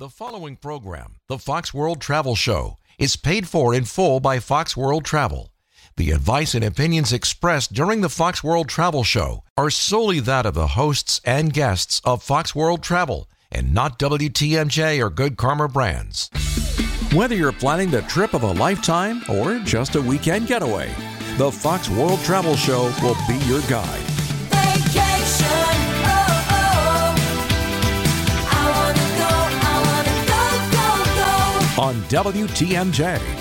The following program, the Fox World Travel Show, is paid for in full by Fox World Travel. The advice and opinions expressed during the Fox World Travel Show are solely that of the hosts and guests of Fox World Travel and not WTMJ or Good Karma brands. Whether you're planning the trip of a lifetime or just a weekend getaway, the Fox World Travel Show will be your guide. On WTMJ.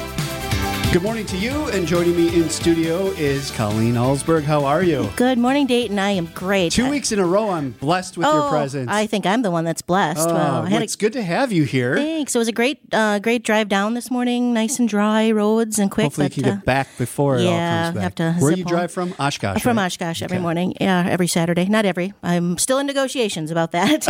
Good morning to you, and joining me in studio is Colleen Allsberg. How are you? Good morning, Dayton. I am great. Two weeks in a row, I'm blessed with oh, your presence. I think I'm the one that's blessed. Oh, well, I well, it's a, good to have you here. thanks. It was a great, uh, great drive down this morning. Nice and dry roads and quick. Hopefully, but, you can uh, get back before it all comes back. have to Where you home. drive from? Oshkosh. from right? Oshkosh every Okay. morning. Yeah, every Saturday. Not every. I'm still in negotiations about that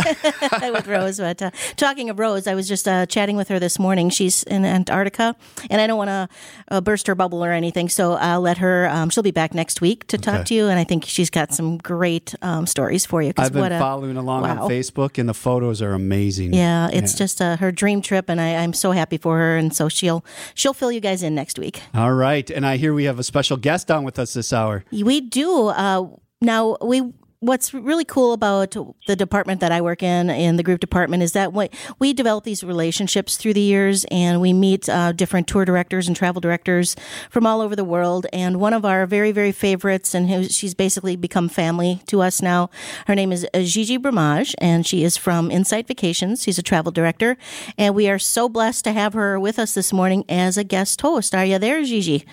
with Rose. But uh, talking of Rose, I was just uh, chatting with her this morning. She's in Antarctica, and I don't want to uh, burst her bubble or anything, so I'll let her. Um, she'll be back next week to talk Okay. to you, and I think she's got some great um, stories for you. I've been what a- following along wow. on Facebook, and the photos are amazing. Yeah, it's just uh, her dream trip, and I, I'm so happy for her. And so she'll she'll fill you guys in next week. All right, and I hear we have a special guest on with us this hour. We do. Uh, now we. What's really cool about the department that I work in, in the group department, is that we, we develop these relationships through the years, and we meet uh, different tour directors and travel directors from all over the world. And one of our very, very favorites, and who, she's basically become family to us now. Her name is uh, Gigi Bromage, and she is from Insight Vacations. She's a travel director, and we are so blessed to have her with us this morning as a guest host. Are you there, Gigi?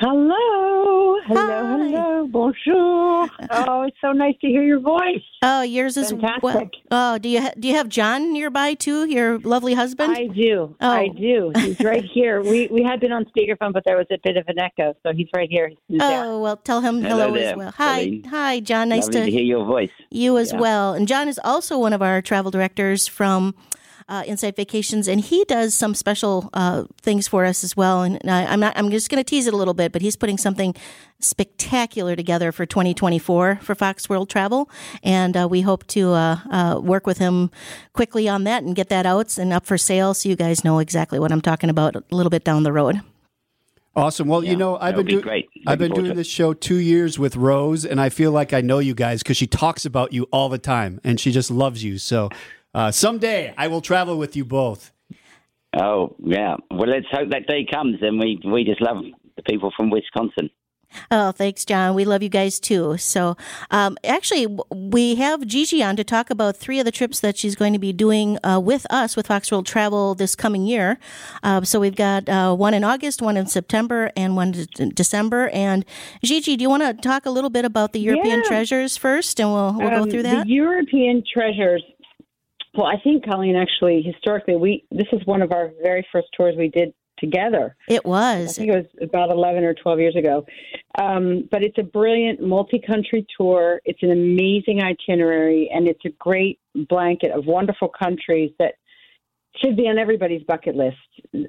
Hello, hello, Hi. hello, bonjour. Oh, it's so nice to hear your voice. Oh, yours is Fantastic. well. Oh, do you ha- do you have John nearby too? Your lovely husband. I do, Oh. I do. He's right here. We we had been on speakerphone, but there was a bit of an echo, so he's right here. He's there. oh well, tell him Hello hello, as well. Hi, Colleen. hi, John. Nice to, to hear your voice. you as Yeah. well. And John is also one of our travel directors from uh, Insight Vacations, and he does some special uh, things for us as well. And I, I'm not. I'm just going to tease it a little bit, but he's putting something spectacular together for 2024 for Fox World Travel, and uh, we hope to uh, uh, work with him quickly on that and get that out and up for sale, so you guys know exactly what I'm talking about a little bit down the road. Awesome. Well, you know, I've that would been be doing great. I've been doing this show two years with Rose, and I feel like I know you guys because she talks about you all the time, and she just loves you. So uh, someday I will travel with you both. Oh, yeah. Well, let's hope that day comes and we, we just love the people from Wisconsin. Oh, thanks, John. We love you guys too. So, um, actually, we have Gigi on to talk about three of the trips that she's going to be doing uh, with us with Fox World Travel this coming year. Uh, so, we've got uh, one in August, one in September, and one in December. And Gigi, do you want to talk a little bit about the European Yeah. treasures first, and we'll we'll go Um, through that? The European treasures. Well, I think Colleen actually historically we this is one of our very first tours we did together. it was. I think it was about 11 or 12 years ago. Um, but it's a brilliant multi country tour. It's an amazing itinerary, and it's a great blanket of wonderful countries that should be on everybody's bucket list.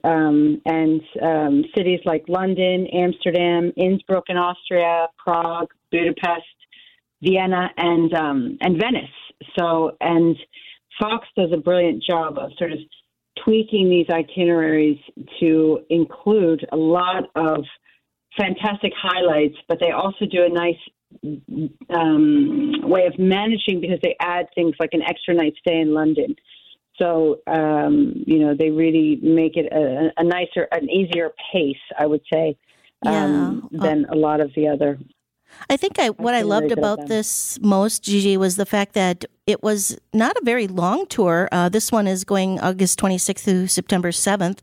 Um, and um, cities like London, Amsterdam, Innsbruck in Austria, Prague, Budapest, Vienna, and um, and Venice. So, and Fox does a brilliant job of sort of tweaking these itineraries to include a lot of fantastic highlights, but they also do a nice um, way of managing because they add things like an extra night stay in London. So um, you know they really make it a, a nicer, an easier pace, I would say, um, Yeah. than a lot of the other. I think I what I loved about about this most, Gigi, was the fact that it was not a very long tour. Uh, this one is going August 26th through September 7th,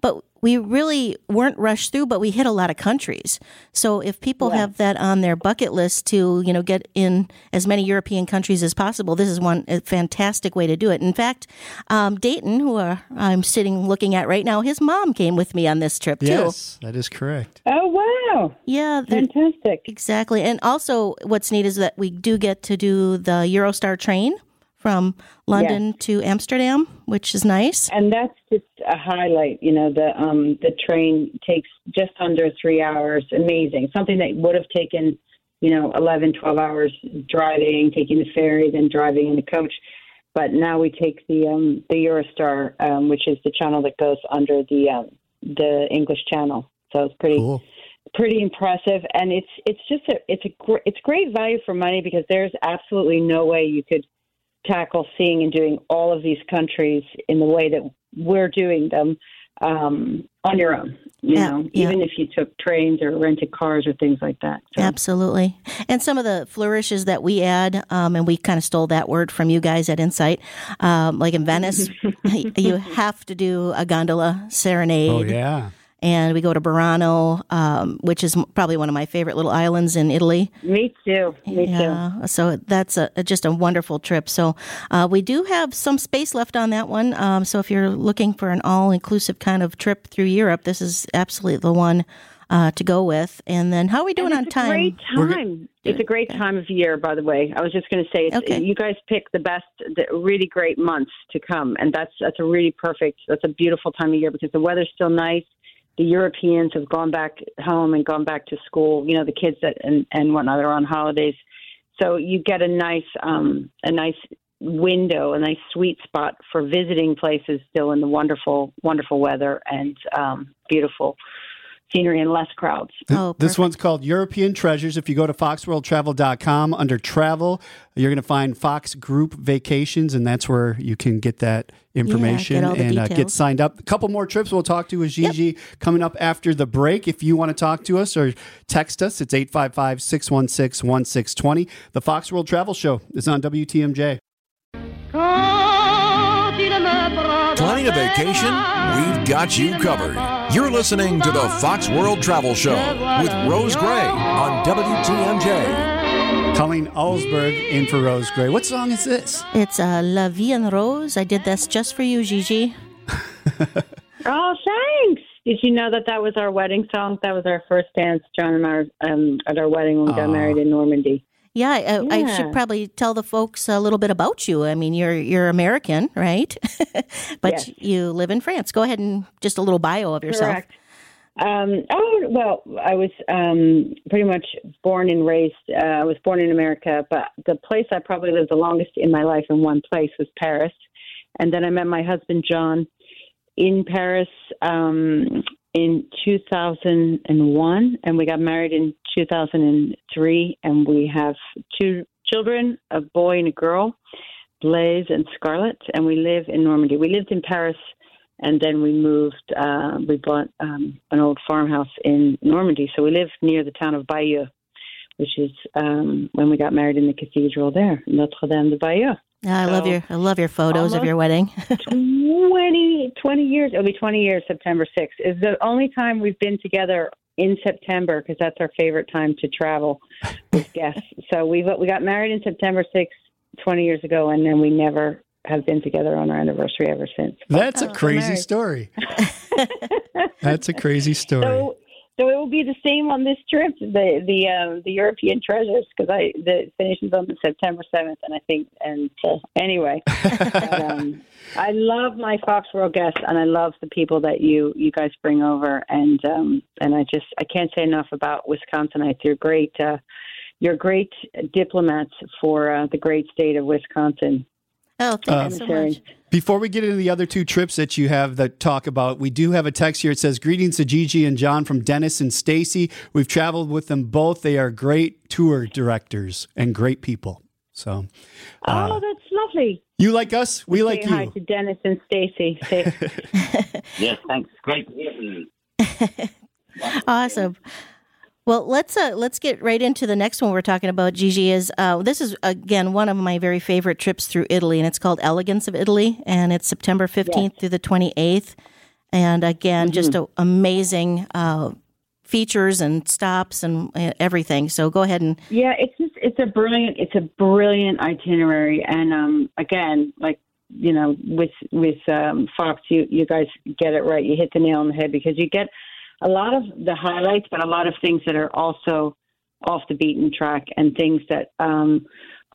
but we really weren't rushed through, but we hit a lot of countries. So if people Yeah. have that on their bucket list to, you know, get in as many European countries as possible, this is one a fantastic way to do it. In fact, um, Dayton, who uh, I'm sitting looking at right now, his mom came with me on this trip too. Yes, that is correct. Oh wow, Yeah, they're- fantastic! Exactly. And also, what's neat is that we do get to do the Eurostar train from London to Amsterdam, which is nice. And that's just a highlight. You know, the um, the train takes just under three hours. Amazing. Something that would have taken, you know, 11, 12 hours driving, taking the ferry, then driving in the coach. but now we take the um, the Eurostar, um, which is the channel that goes under the um, the English channel. So it's pretty Cool. pretty impressive, and it's it's just a it's a gr- it's great value for money because there's absolutely no way you could tackle seeing and doing all of these countries in the way that we're doing them um, on your own. You Yeah, know, yeah. even if you took trains or rented cars or things like that. So, Absolutely. And some of the flourishes that we add, um, and we kind of stole that word from you guys at Insight, um, like in Venice, you have to do a gondola serenade. Oh yeah. And we go to Burano, um, which is probably one of my favorite little islands in Italy. Me too. Me too. So that's a, just a wonderful trip. So uh, we do have some space left on that one. Um, so if you're looking for an all-inclusive kind of trip through Europe, this is absolutely the one uh, to go with. And then how are we doing And on it's time? A great We're time. It's a great time of year, by the way. I was just going to say, it's, Okay. you guys pick the best, the really great months to come, and that's that's a really perfect. That's a beautiful time of year because the weather's still nice. The Europeans have gone back home and gone back to school. You know, the kids that and and whatnot are on holidays, so you get a nice um a nice window, a nice sweet spot for visiting places still in the wonderful wonderful weather and um beautiful scenery and less crowds. Oh, This one's called European Treasures. If you go to foxworldtravel.com under travel, you're going to find Fox Group Vacations, and that's where you can get that information all the and uh, get signed up. A couple more trips we'll talk to with Gigi coming up after the break. If you want to talk to us or text us, it's 855 616 1620. The Fox World Travel Show is on WTMJ. Planning a vacation? We've got you covered. You're listening to the Fox World Travel Show with Rose Gray on WTMJ. Colleen Alsberg in for Rose Gray. What song is this? It's uh, La Vie en Rose. I did this just for you, Gigi. Oh, thanks. Did you know that that was our wedding song? That was our first dance, John and I, um, at our wedding when we got Aw. married in Normandy. Yeah, I, I should probably tell the folks a little bit about you. I mean, you're you're American, right? but Yes. you live in France. Go ahead and just a little bio of yourself. Correct. Um, oh well, I was um, pretty much born and raised. Uh, I was born in America, but the place I probably lived the longest in my life in one place was Paris, and then I met my husband John in Paris um, in 2001, and we got married in 2003, and we have two children, a boy and a girl, blaze and Scarlett, and we live in Normandy. We lived in Paris and then we moved. Uh, we bought um, an old farmhouse in Normandy, so we live near the town of Bayeux, which is um, when we got married in the cathedral there, Notre Dame de Bayeux. I love your I love your photos of your wedding. 20, 20 years. It'll be 20 years September 6th. Is the only time we've been together in September because that's our favorite time to travel with guests. so we we got married in September 6th 20 years ago, and then we never have been together on our anniversary ever since. That's a Oh, crazy story. That's a crazy story. So, so it will be the same on this trip, the the um, the European treasures, because I the finishes on September seventh, and I think and uh, anyway, but, um, I love my Fox World guests, and I love the people that you you guys bring over, and um, and I just I can't say enough about Wisconsinites. You're great. Uh, you're great diplomats for uh, the great state of Wisconsin. Oh, thank you um, so Sharon. much. Before we get into the other two trips that you have that talk about, we do have a text here. It says, Greetings to Gigi and John from Dennis and Stacy. We've traveled with them both. They are great tour directors and great people. So oh, uh, that's lovely. you like us, we like Say hi you. to Dennis and Stacy. Yes, thanks. Great to hear from you. Awesome. Well, let's uh, let's get right into the next one we're talking about. Gigi is uh, this is again one of my very favorite trips through Italy, and it's called Elegance of Italy, and it's September fifteenth through the twenty eighth. And again, just a, amazing uh, features and stops and uh, everything. So go ahead and Yeah, it's just it's a brilliant it's a brilliant itinerary, and um, again, like you know, with with um, Fox, you you guys get it right. You hit the nail on the head because you get a lot of the highlights, but a lot of things that are also off the beaten track and things that um,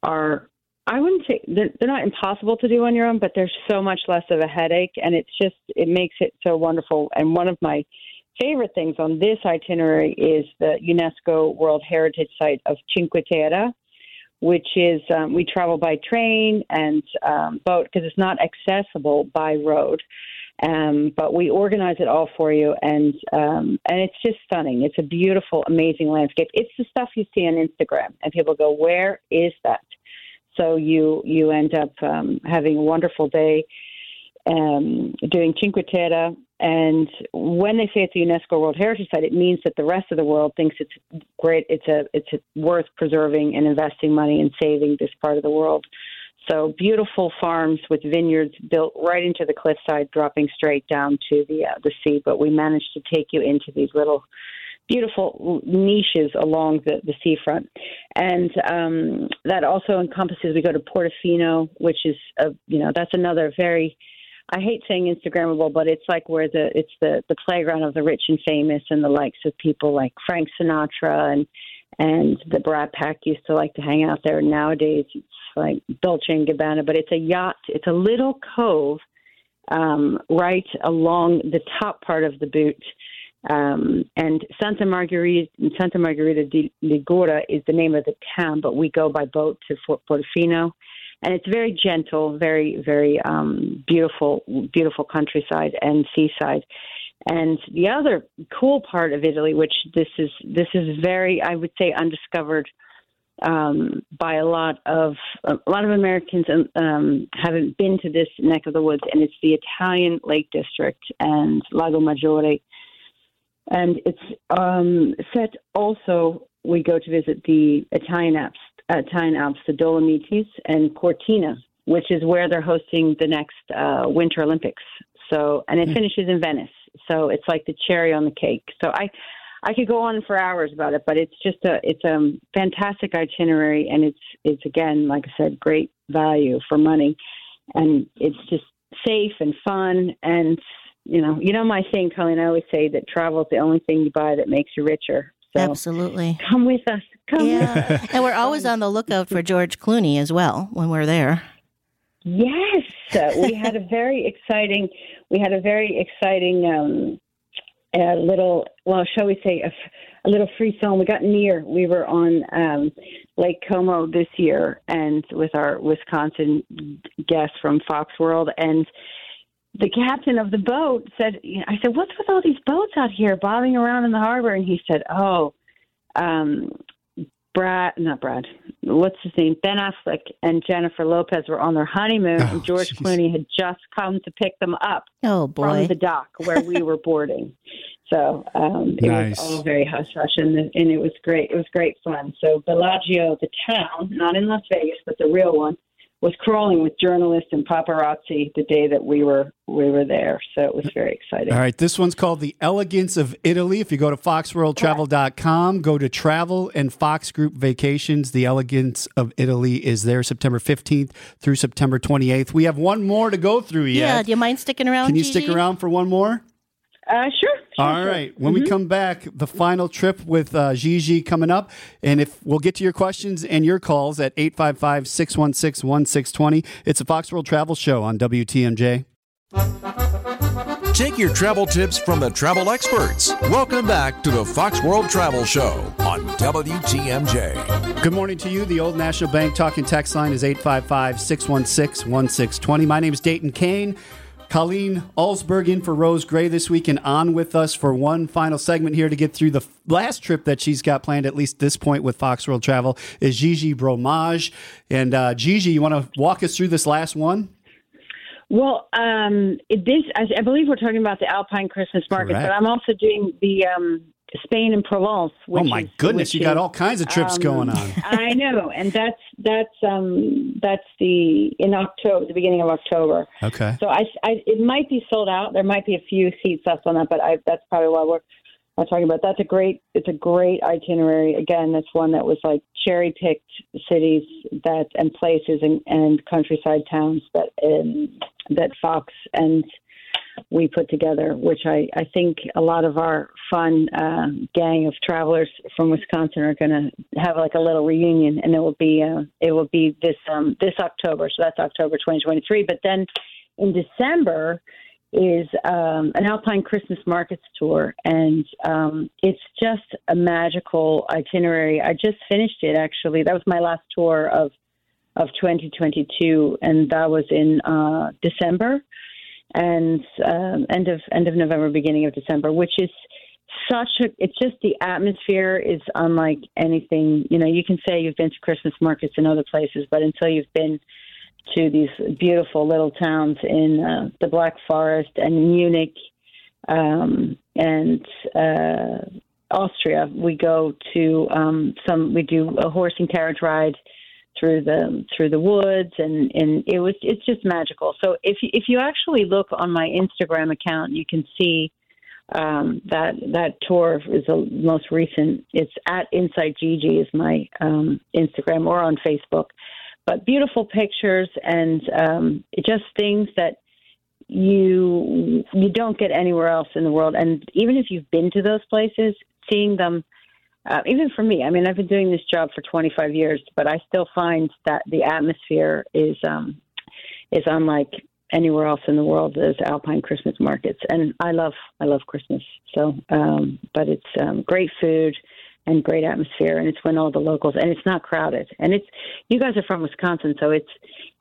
are. I wouldn't say they're, they're not impossible to do on your own, but there's so much less of a headache, and it's just it makes it so wonderful. And one of my favorite things on this itinerary is the UNESCO World Heritage Site of Cinque Terre, which is um, we travel by train and um, boat because it's not accessible by road. Um, but we organize it all for you, and um, and it's just stunning. It's a beautiful, amazing landscape. It's the stuff you see on Instagram, and people go, "Where is that?" So you you end up um, having a wonderful day um, doing Cinque Terre. And when they say it's a UNESCO World Heritage Site, it means that the rest of the world thinks it's great. It's a it's a worth preserving and investing money and saving this part of the world. So beautiful farms with vineyards built right into the cliffside, dropping straight down to the uh, the sea. But we managed to take you into these little beautiful niches along the, the seafront. And um, that also encompasses, we go to Portofino, which is, a, you know, that's another very, I hate saying Instagrammable, but it's like where the, it's the, the playground of the rich and famous and the likes of people like Frank Sinatra and, and the Brat Pack used to like to hang out there. Nowadays, it's like Dolce and Gabbana, but it's a yacht, it's a little cove um, right along the top part of the boot um, and Santa Margherita, Santa Margherita di Ligura is the name of the town, but we go by boat to Fort Portofino. And it's very gentle, very, very um, beautiful, beautiful countryside and seaside. And the other cool part of Italy, which this is, this is very, I would say, undiscovered um, by a lot of a lot of Americans um, haven't been to this neck of the woods, and it's the Italian Lake District and Lago Maggiore and it's um, set also, we go to visit the Italian Alps, Italian Alps, the Dolomites, and Cortina, which is where they're hosting the next uh, Winter Olympics. So, and it Hmm. finishes in Venice. So it's like the cherry on the cake. So I, I could go on for hours about it, but it's just a, it's a fantastic itinerary, and it's, it's again, like I said, great value for money, and it's just safe and fun and you know, you know my thing, Colleen. I always say that travel is the only thing you buy that makes you richer. So Absolutely. come with us. Come with us. Yeah. and we're always on the lookout for George Clooney as well when we're there. Yes, uh, we had a very exciting. We had a very exciting um, uh, little. Well, shall we say a little free zone? We got near. We were on um, Lake Como this year, and with our Wisconsin guests from Fox World, and the captain of the boat said, "I said, what's with all these boats out here bobbing around in the harbor?" And he said, "Oh, um, Brad, not Brad, what's his name? Ben Affleck and Jennifer Lopez were on their honeymoon, Oh, and George jeez. Clooney had just come to pick them up Oh from the dock where we were boarding. So um, it Nice. was all very hush hush, and, and it was great. It was great fun. So Bellagio, the town, not in Las Vegas, but the real one, was crawling with journalists and paparazzi the day that we were we were there. So it was very exciting. All right, this one's called The Elegance of Italy. If you go to foxworldtravel.com, go to travel and Fox Group Vacations. The Elegance of Italy is there September 15th through September 28th. We have one more to go through yeah. Do you mind sticking around? Can you Gigi? stick around for one more? Uh, sure. Sure All sure. right. When we come back, the final trip with uh, Gigi coming up. And if we'll get to your questions and your calls at 855 616 1620. It's a Fox World Travel Show on WTMJ. Take your travel tips from the travel experts. Welcome back to the Fox World Travel Show on WTMJ. Good morning to you. The Old National Bank talking text line is 855 616 1620. My name is Dayton Kane. Colleen Allsberg in for Rose Gray this week and on with us for one final segment here to get through the last trip that she's got planned, at least this point with Fox World Travel, is Gigi Bromage. And uh, Gigi, you want to walk us through this last one? Well, um, it, this I, I believe we're talking about the Alpine Christmas market, Correct. but I'm also doing the um, Spain and Provence. Which oh, my is- goodness. You got all kinds of trips um, going on. I know, and that's that's um, that's the in October, the beginning of October. Okay. So I, I it might be sold out. There might be a few seats left on that, but I, that's probably why we're I'm talking about. That's a great it's a great itinerary. Again, that's one that was like cherry picked cities that and places and, and countryside towns that um, that Fox and we put together, which I, I think a lot of our fun uh, gang of travelers from Wisconsin are going to have like a little reunion, and it will be uh, it will be this um, this October. So that's October 2023. But then in December is um, an Alpine Christmas Markets tour, and um, it's just a magical itinerary. I just finished it actually. That was my last tour of of 2022, and that was in uh, December and um, end of end of November, beginning of December, which is such a. It's just the atmosphere is unlike anything. You know, you can say you've been to Christmas markets in other places, but until you've been to these beautiful little towns in uh, the Black Forest and Munich um, and uh, Austria, we go to um, some. We do a horse and carriage ride through the through the woods and and it was it's just magical. So if if you actually look on my instagram account you can see um that that tour is the most recent. It's at insight gigi is my um instagram or on facebook. But beautiful pictures and um just things that you you don't get anywhere else in the world. And even if you've been to those places seeing them uh, even for me, I mean, I've been doing this job for 25 years, but I still find that the atmosphere is um, is unlike anywhere else in the world. There's Alpine Christmas markets, and I love I love Christmas. So, um, but it's um, great food and great atmosphere, and it's when all the locals and it's not crowded, and it's you guys are from Wisconsin, so it's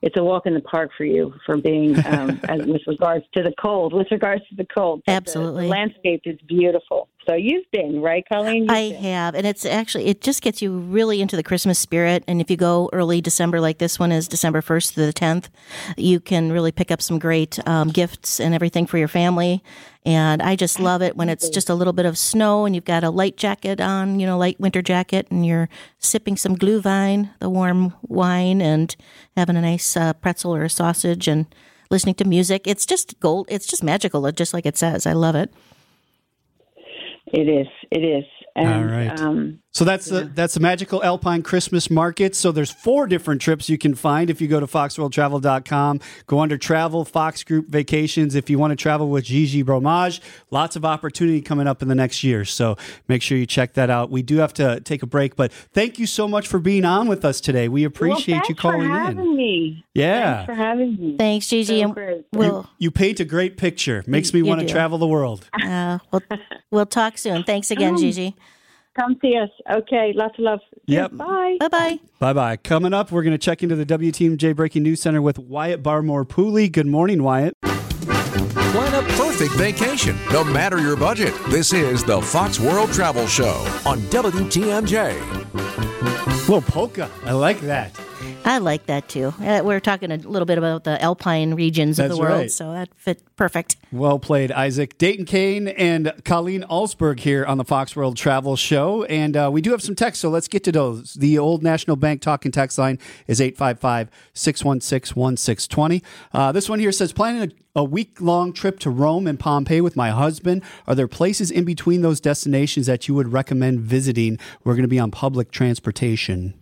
it's a walk in the park for you for being um, as, with regards to the cold. With regards to the cold, But the- Absolutely. the landscape is beautiful. So you've been right, Colleen. You've I been. have, and it's actually it just gets you really into the Christmas spirit. And if you go early December, like this one is December first to the tenth, you can really pick up some great um, gifts and everything for your family. And I just love it when it's just a little bit of snow and you've got a light jacket on, you know, light winter jacket, and you're sipping some Glühwein, the warm wine, and having a nice uh, pretzel or a sausage and listening to music. It's just gold. It's just magical, just like it says. I love it. It is. It is. And, All right. Um, So that's the that's the magical Alpine Christmas market. So there's four different trips you can find if you go to foxworldtravel.com. Go under travel, Fox Group Vacations. If you want to travel with Gigi Bromage, lots of opportunity coming up in the next year. So make sure you check that out. We do have to take a break, but thank you so much for being on with us today. We appreciate well, you thanks for calling having in. me. Yeah. Thanks for having me. Thanks, Gigi. So and great. we'll You paint a great picture. Makes me want to travel the world. uh, we'll we'll talk soon. Thanks again, Gigi. Come see us. Okay. Lots of love. Yep. Bye. Bye bye. Bye bye. Coming up, we're going to check into the WTMJ Breaking News Center with Wyatt Barmore Pooley. Good morning, Wyatt. Plan a perfect vacation, no matter your budget. This is the Fox World Travel Show on WTMJ. Whoa, polka. I like that. I like that too. Uh, we're talking a little bit about the alpine regions of the world, right. so that fit perfect. Well played, Isaac. Dayton Kane and Colleen Alsberg here on the Fox World Travel Show. And uh, we do have some text, so let's get to those. The Old National Bank talking text line is 855 616 1620. Uh, This one here says planning a, a week long trip to Rome and Pompeii with my husband. Are there places in between those destinations that you would recommend visiting? We're going to be on public transportation.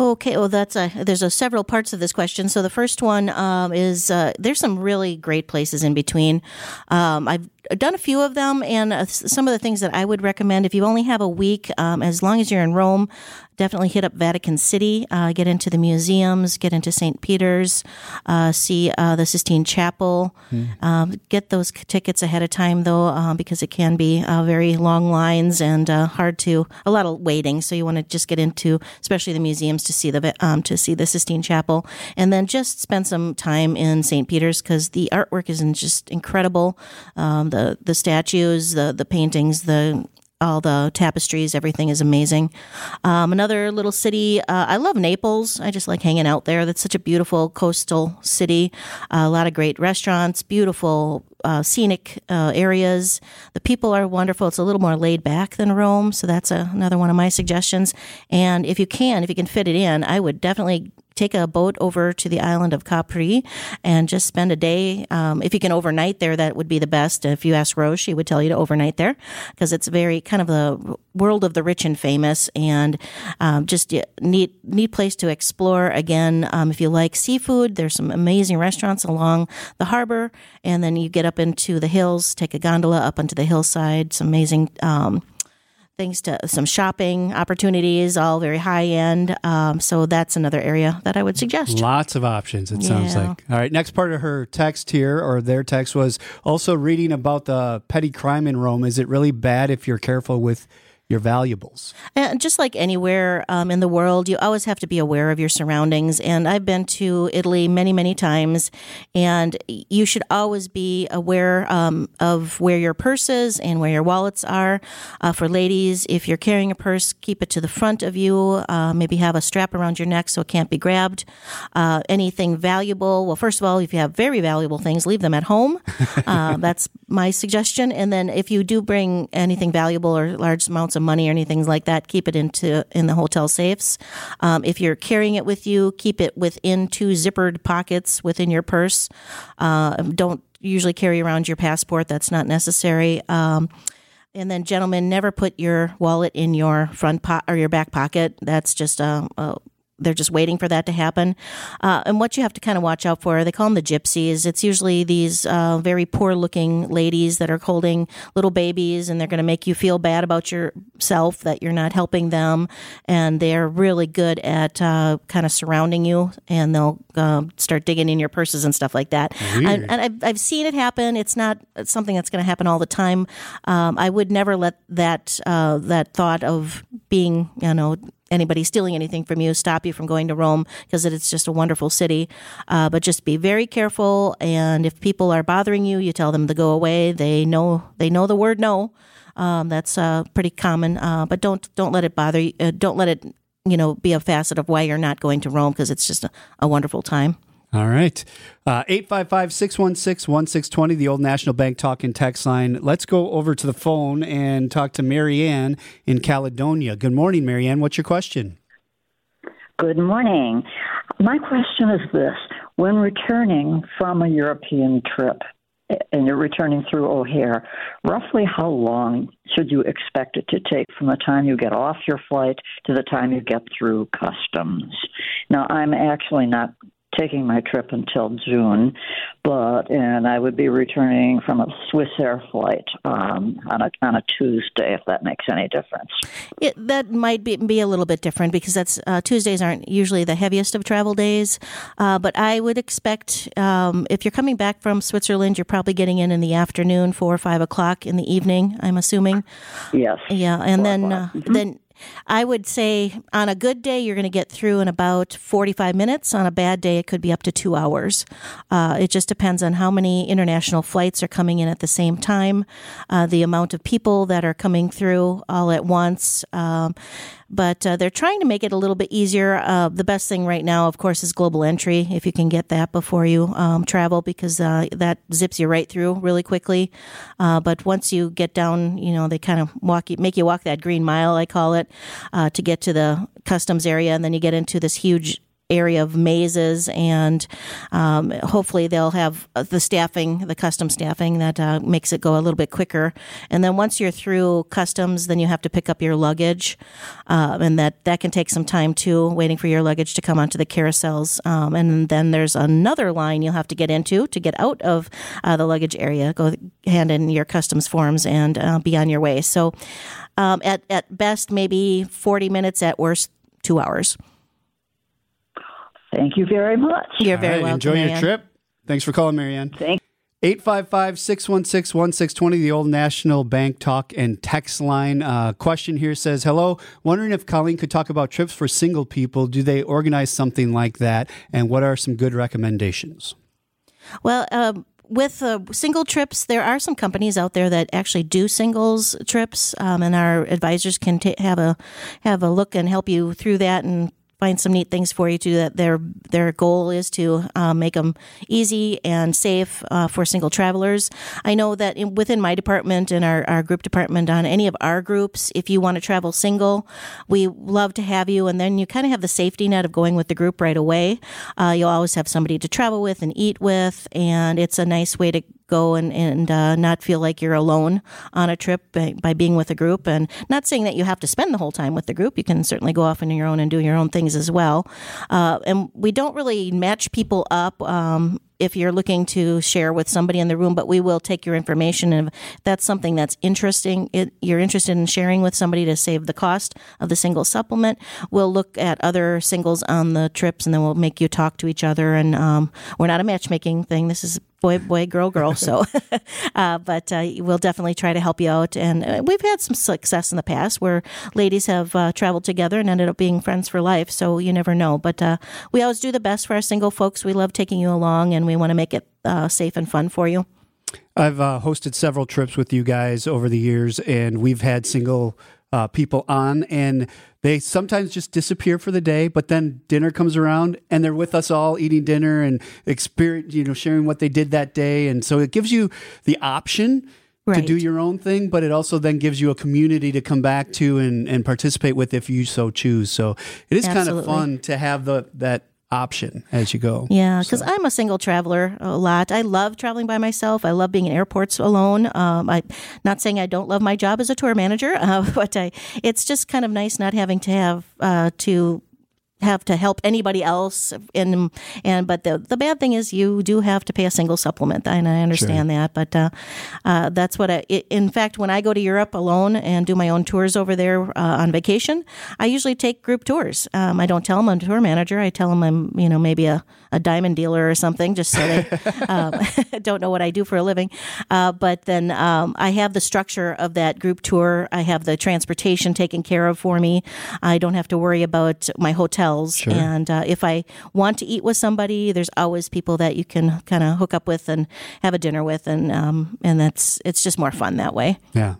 Okay, well, that's a, there's a several parts of this question. So the first one um, is uh, there's some really great places in between. Um, I've done a few of them, and uh, some of the things that I would recommend if you only have a week, um, as long as you're in Rome, definitely hit up Vatican City, uh, get into the museums, get into St. Peter's, uh, see uh, the Sistine Chapel. Um, get those tickets ahead of time, though, uh, because it can be uh, very long lines and uh, hard to a lot of waiting. So you want to just get into, especially the museums, to see the um, to see the Sistine Chapel, and then just spend some time in St. Peter's because the artwork is just incredible. Um, the the statues, the the paintings, the all the tapestries, everything is amazing. Um, another little city, uh, I love Naples. I just like hanging out there. That's such a beautiful coastal city. Uh, a lot of great restaurants, beautiful uh, scenic uh, areas. The people are wonderful. It's a little more laid back than Rome, so that's a, another one of my suggestions. And if you can, if you can fit it in, I would definitely take a boat over to the island of Capri and just spend a day. Um, if you can overnight there, that would be the best. If you ask Rose, she would tell you to overnight there because it's very kind of the world of the rich and famous and um, just neat, neat place to explore. Again, um, if you like seafood, there's some amazing restaurants along the harbor. And then you get up into the hills, take a gondola up onto the hillside, some amazing um, thanks to some shopping opportunities, all very high end. Um, so that's another area that I would suggest. Lots of options, it sounds like. All right, next part of her text here, or their text, was also reading about the petty crime in Rome. Is it really bad if you're careful with your valuables? And just like anywhere um, in the world, you always have to be aware of your surroundings. And I've been to Italy many, many times, and you should always be aware um, of where your purse is and where your wallets are. Uh, for ladies, if you're carrying a purse, keep it to the front of you. Uh, maybe have a strap around your neck so it can't be grabbed. Uh, anything valuable, well, first of all, if you have very valuable things, leave them at home. Uh, that's my suggestion. And then if you do bring anything valuable or large amounts of money or anything like that, keep it into in the hotel safes. Um, if you're carrying it with you, keep it within two zippered pockets within your purse. Uh, don't usually carry around your passport. That's not necessary. Um, and then, gentlemen, never put your wallet in your front po- or your back pocket. That's just a, a they're just waiting for that to happen. Uh, and what you have to kind of watch out for, they call them the gypsies. It's usually these uh, very poor looking ladies that are holding little babies and they're going to make you feel bad about yourself that you're not helping them. And they're really good at uh, kind of surrounding you and they'll um, start digging in your purses and stuff like that. And, and I've, I've seen it happen. It's not something that's going to happen all the time. Um, I would never let that, uh, that thought of being, you know, anybody stealing anything from you stop you from going to Rome because it's just a wonderful city. Uh, but just be very careful, and if people are bothering you, you tell them to go away. They know they know the word no. Um, that's uh, pretty common, uh, but don't don't let it bother you. Uh, don't let it you know be a facet of why you're not going to Rome because it's just a, a wonderful time. All right. Uh, 855 616 1620, the old National Bank talk and text line. Let's go over to the phone and talk to Marianne in Caledonia. Good morning, Marianne. What's your question? Good morning. My question is this when returning from a European trip and you're returning through O'Hare, roughly how long should you expect it to take from the time you get off your flight to the time you get through customs? Now, I'm actually not taking my trip until June, but and I would be returning from a Swiss Air flight um, on a on a Tuesday, if that makes any difference. It, that might be, be a little bit different because that's uh, Tuesdays aren't usually the heaviest of travel days. Uh, but I would expect um, if you're coming back from Switzerland, you're probably getting in in the afternoon, four or five o'clock in the evening. I'm assuming. Yes. Yeah, and then uh, then I would say on a good day you're going to get through in about 45 minutes. On a bad day, it could be up to two hours. Uh, it just depends on how many international flights are coming in at the same time, uh, the amount of people that are coming through all at once. Um, but uh, they're trying to make it a little bit easier. Uh, the best thing right now, of course, is global entry. If you can get that before you um, travel, because uh, that zips you right through really quickly. Uh, but once you get down, you know, they kind of walk you, make you walk that green mile, I call it, uh, to get to the customs area, and then you get into this huge area of mazes and um, hopefully they'll have uh, the staffing the custom staffing that uh, makes it go a little bit quicker. And then once you're through customs then you have to pick up your luggage um, and that that can take some time too waiting for your luggage to come onto the carousels um, and then there's another line you'll have to get into to get out of uh, the luggage area go hand in your customs forms and uh, be on your way. So um, at, at best maybe 40 minutes at worst two hours Thank you very much. you're All very right, welcome Enjoy your trip. Thanks for calling, Marianne. Thank 855 616 1620, the old National Bank talk and text line. Uh, question here says Hello, wondering if Colleen could talk about trips for single people. Do they organize something like that? And what are some good recommendations? Well, um, with uh, single trips, there are some companies out there that actually do singles trips, um, and our advisors can ta have a have a look and help you through that and find some neat things for you too. That their their goal is to uh, make them easy and safe uh, for single travelers. I know that in, within my department and our, our group department on any of our groups, if you want to travel single, we love to have you, and then you kind of have the safety net of going with the group right away. Uh, you'll always have somebody to travel with and eat with, and it's a nice way to go and and uh, not feel like you're alone on a trip by, by being with a group. And not saying that you have to spend the whole time with the group. You can certainly go off on your own and do your own things as well. Uh, and we don't really match people up. Um, if you're looking to share with somebody in the room, but we will take your information. And if that's something that's interesting, it, you're interested in sharing with somebody to save the cost of the single supplement, we'll look at other singles on the trips and then we'll make you talk to each other. And um, we're not a matchmaking thing. This is boy, boy, girl, girl. So, uh, but uh, we'll definitely try to help you out. And uh, we've had some success in the past where ladies have uh, traveled together and ended up being friends for life. So you never know. But uh, we always do the best for our single folks. We love taking you along and we want to make it uh, safe and fun for you. I've uh, hosted several trips with you guys over the years, and we've had single uh, people on, and they sometimes just disappear for the day. But then dinner comes around, and they're with us all eating dinner and experience, you know, sharing what they did that day, and so it gives you the option. To do your own thing, but it also then gives you a community to come back to and, and participate with if you so choose. So it is kind of fun to have the that option as you go. Yeah, because I'm a single traveler a lot. I love traveling by myself. I love being in airports alone. Um, I not saying I don't love my job as a tour manager, uh, but I, it's just kind of nice not having to have uh, to have to help anybody else and and but the the bad thing is you do have to pay a single supplement and I understand that but uh, uh, that's what I i in fact when I go to Europe alone and do my own tours over there uh, on vacation I usually take group tours. Um, I don't tell them I'm a tour manager I tell them I'm you know maybe a, a diamond dealer or something just so they um, don't know what I do for a living. Uh, but then um, I have the structure of that group tour. I have the transportation taken care of for me. I don't have to worry about my hotels. And uh, if I want to eat with somebody there's always people that you can kind of hook up with and have a dinner with and um, and that's it's just more fun that way. Yeah.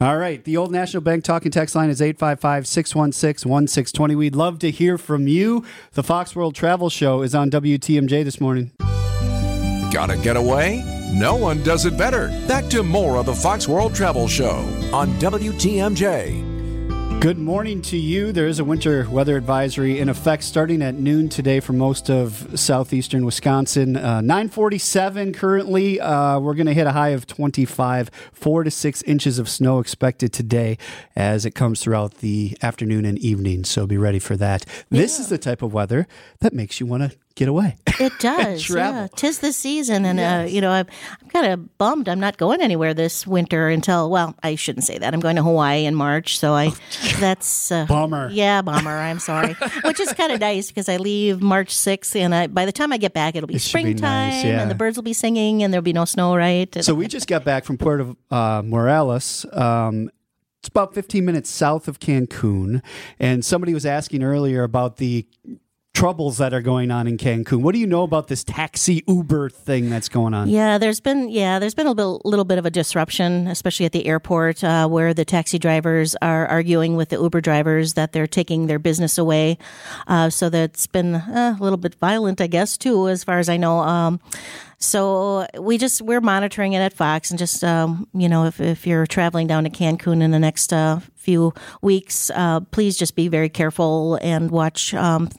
All right. The Old National Bank talking text line is 855 616 1620. We'd love to hear from you. The Fox World Travel Show is on WTMJ this morning. Gotta get away? No one does it better. Back to more of the Fox World Travel Show on WTMJ. Good morning to you. There is a winter weather advisory in effect starting at noon today for most of southeastern Wisconsin. Uh, 947 currently. Uh, we're going to hit a high of 25, four to six inches of snow expected today as it comes throughout the afternoon and evening. So be ready for that. This is the type of weather that makes you want to get away. It does. Yeah, tis the season, and uh, you know, I'm, I'm kind of bummed. I'm not going anywhere this winter until. Well, I shouldn't say that. I'm going to Hawaii in March, so I. that's uh, Bummer. Yeah, bummer. I'm sorry. Which is kind of nice because I leave March 6th, and I by the time I get back, it'll be It be springtime, nice, yeah. and the birds will be singing, and there'll be no snow. Right. So we just got back from Puerto uh, Morelos. Um, it's about 15 minutes south of Cancun. And somebody was asking earlier about the troubles that are going on in Cancun. What do you know about this taxi Uber thing that's going on? Yeah, there's been yeah, there's been a little, little bit of a disruption, especially at the airport, uh, where the taxi drivers are arguing with the Uber drivers that they're taking their business away. Uh, so that's been uh, a little bit violent, I guess, too, as far as I know. Um, so we just we're monitoring it at Fox, and just um, you know, if if you're traveling down to Cancun in the next uh, few weeks, uh, please just be very careful and watch. Um,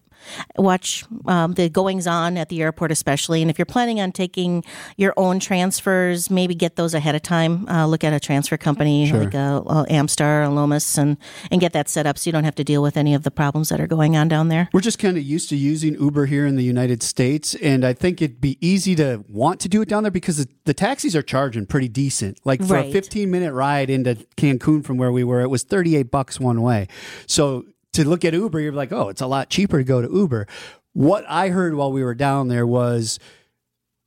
watch um, the goings on at the airport, especially. And if you're planning on taking your own transfers, maybe get those ahead of time. Uh, look at a transfer company like uh, uh, Amstar, or Lomas, and and get that set up so you don't have to deal with any of the problems that are going on down there. We're just kind of used to using Uber here in the United States, and I think it'd be easy to want to do it down there because the, the taxis are charging pretty decent. Like for a 15 minute ride into Cancun from where we were, it was 38 bucks one way. So to look at Uber, you're like, oh, it's a lot cheaper to go to Uber. What I heard while we were down there was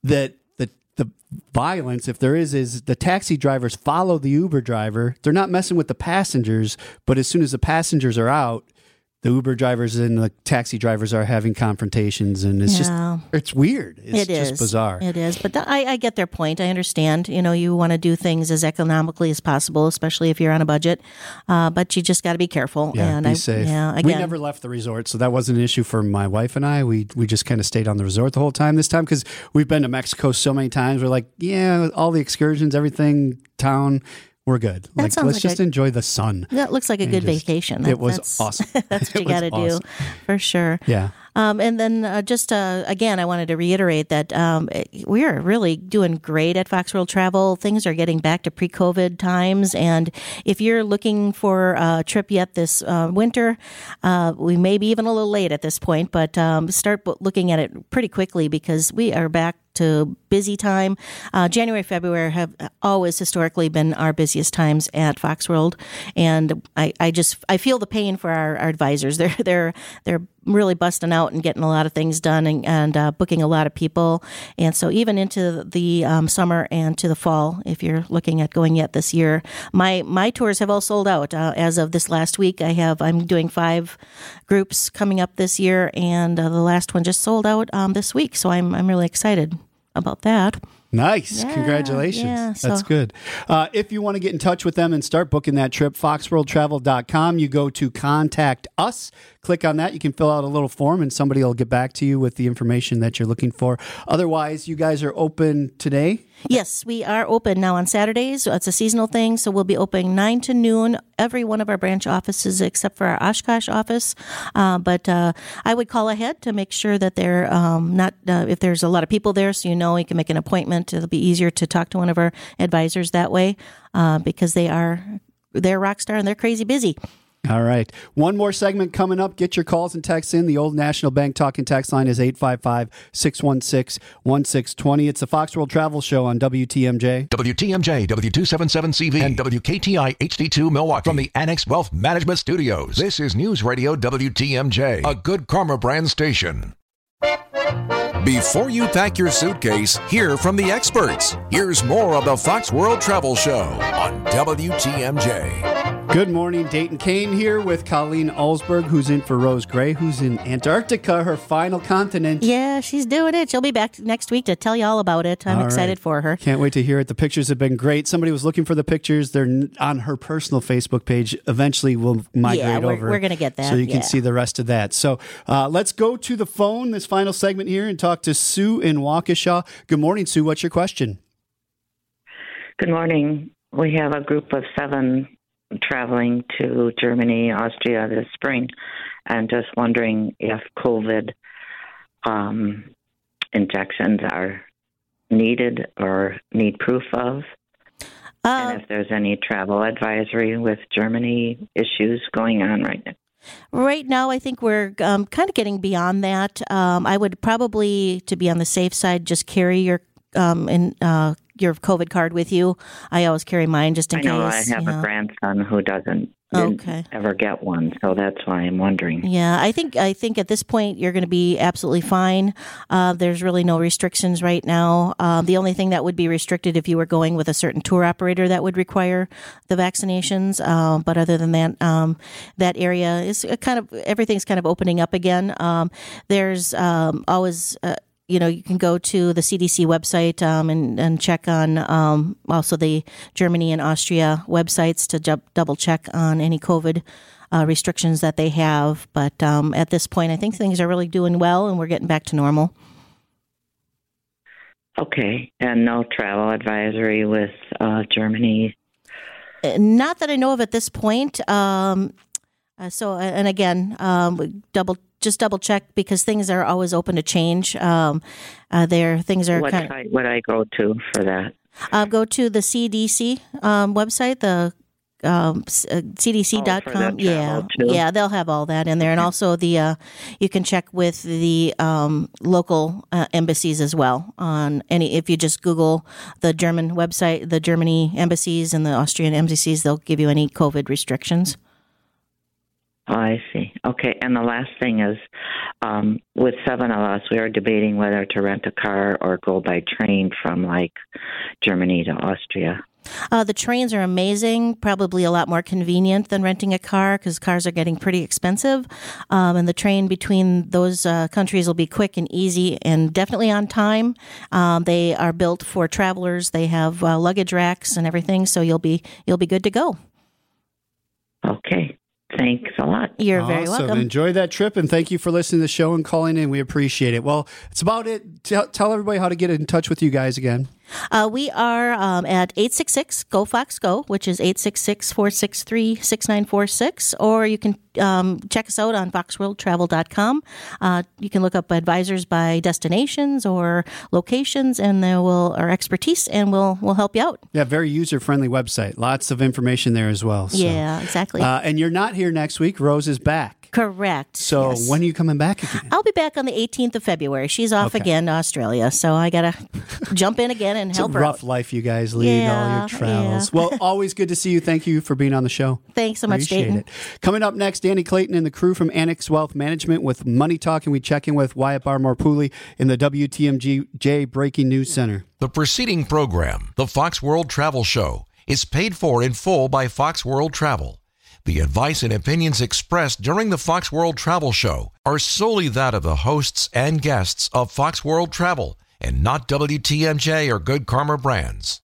that the the violence, if there is, is the taxi drivers follow the Uber driver. They're not messing with the passengers, but as soon as the passengers are out, the Uber drivers and the taxi drivers are having confrontations, and it's Yeah. just it's weird. It's It is just bizarre. It is, but th- I, I get their point. I understand. You know, you want to do things as economically as possible, especially if you're on a budget. Uh, but you just got to be careful. yeah, and be I, safe. Yeah, again, we never left the resort, so that wasn't an issue for my wife and I. We we just kind of stayed on the resort the whole time this time because we've been to Mexico so many times. We're like, yeah, all the excursions, everything, town, we're good. like, sounds let's like just a- enjoy the sun. That looks like a good just- vacation. it was that's, awesome. That's what you got to was do for sure. Yeah. Um, and then uh, just uh, again, I wanted to reiterate that um, we are really doing great at Fox World Travel. Things are getting back to pre-COVID times, and if you're looking for a trip yet this uh, winter, uh, we may be even a little late at this point, but um, start looking at it pretty quickly because we are back to busy time. Uh, January, February have always historically been our busiest times at Fox World, and I, I just I feel the pain for our, our advisors. They're they're they're really busting out and getting a lot of things done and, and uh, booking a lot of people. And so even into the um, summer and to the fall, if you're looking at going yet this year, my my tours have all sold out uh, as of this last week. I have I'm doing five groups coming up this year, and uh, the last one just sold out um, this week. So I'm I'm really excited about that. Nice. Yeah, Congratulations. yeah, That's so- good. Uh, if you want to get in touch with them and start booking that trip, foxworldtravel.com, you go to contact us. Click on that. You can fill out a little form and somebody will get back to you with the information that you're looking for. Otherwise, you guys are open today. Yes, we are open now on Saturdays. It's a seasonal thing, so we'll be open 9 to noon, every one of our branch offices except for our Oshkosh office. Uh, but uh, I would call ahead to make sure that they're um, not, uh, if there's a lot of people there, so you know you can make an appointment. It'll be easier to talk to one of our advisors that way uh, because they are, they're rock star and they're crazy busy. All right. One more segment coming up. Get your calls and texts in. The old National Bank talking text line is 855 616 1620. It's the Fox World Travel Show on WTMJ. WTMJ, W277CV, and WKTI HD2 Milwaukee from the Annex Wealth Management Studios. This is News Radio WTMJ, a good Karma brand station. Before you pack your suitcase, hear from the experts. Here's more of the Fox World Travel Show on WTMJ. Good morning, Dayton Kane here with Colleen Alsberg, who's in for Rose Gray, who's in Antarctica, her final continent. Yeah, she's doing it. She'll be back next week to tell you all about it. I'm All excited right. for her. Can't wait to hear it. The pictures have been great. Somebody was looking for the pictures. They're on her personal Facebook page. Eventually, we'll migrate Yeah, we're- over. we're gonna get that, so you can yeah. see the rest of that. So uh, let's go to the phone. This final segment here and talk to Sue in Waukesha. Good morning, Sue. What's your question? Good morning. We have a group of seven traveling to Germany, Austria this spring, and just wondering if COVID um, injections are needed or need proof of, Uh, and if there's any travel advisory with Germany issues going on right now. Right now, I think we're um, kind of getting beyond that. Um, I would probably, to be on the safe side, just carry your um, in, uh, your COVID card with you. I always carry mine just in I know case. I have you a grandson who doesn't didn't Okay. ever get one, so that's why I'm wondering. Yeah, I think I think at this point you're going to be absolutely fine. Uh, there's really no restrictions right now. Um, the only thing that would be restricted if you were going with a certain tour operator that would require the vaccinations. Um, but other than that, um, that area is uh, kind of everything's kind of opening up again. Um, there's um, always. You know, you can go to the CDC website um, and, and check on um, also the Germany and Austria websites to ju- double check on any COVID uh, restrictions that they have. But um, at this point, I think things are really doing well and we're getting back to normal. Okay, and no travel advisory with uh, Germany Uh, Not that I know of at this point. Um, uh, so, and again, um, we double just double check because things are always open to change. Um, uh, there, things are What kind site would I go to for that? Uh, go to the CDC um, website, the um, uh, CDC.com. Oh, yeah, too? yeah, they'll have all that in there, and also the uh, you can check with the um, local uh, embassies as well on any. If you just Google the German website, the Germany embassies and the Austrian embassies, they'll give you any COVID restrictions. Oh, I see. Okay, and the last thing is, um, with seven of us, we are debating whether to rent a car or go by train from like Germany to Austria. Uh, the trains are amazing, probably a lot more convenient than renting a car because cars are getting pretty expensive. Um, and the train between those uh, countries will be quick and easy and definitely on time. Um, they are built for travelers. They have uh, luggage racks and everything, so you'll be you'll be good to go. Okay, thanks a lot. You're very welcome. Enjoy that trip, and thank you for listening to the show and calling in. We appreciate it. Well, it's about it. Tell, tell everybody how to get in touch with you guys again. Uh, we are um, at 866 Go Fox Go, which is 866 463 6946, or you can um, check us out on foxworldtravel.com. Uh, you can look up advisors by destinations or locations, and there will our expertise, and we'll we'll help you out. Yeah, very user friendly website. Lots of information there as well. So. Yeah, exactly. Uh, and you're not here next week. Rose is back. Correct. So yes. when are you coming back again? I'll be back on the 18th of February. She's off Okay. again to Australia, so I gotta jump in again and It's a help her. rough out. life you guys lead, all your travels. Well, always good to see you. Thank you for being on the show. Thanks so much, Dayton. it. Coming up next, Danny Clayton and the crew from Annex Wealth Management with Money Talk, and we check in with Wyatt Barmore Pooley in the WTMJ Breaking News Center. The preceding program, the Fox World Travel Show, is paid for in full by Fox World Travel. The advice and opinions expressed during the Fox World Travel Show are solely that of the hosts and guests of Fox World Travel and not WTMJ or Good Karma Brands.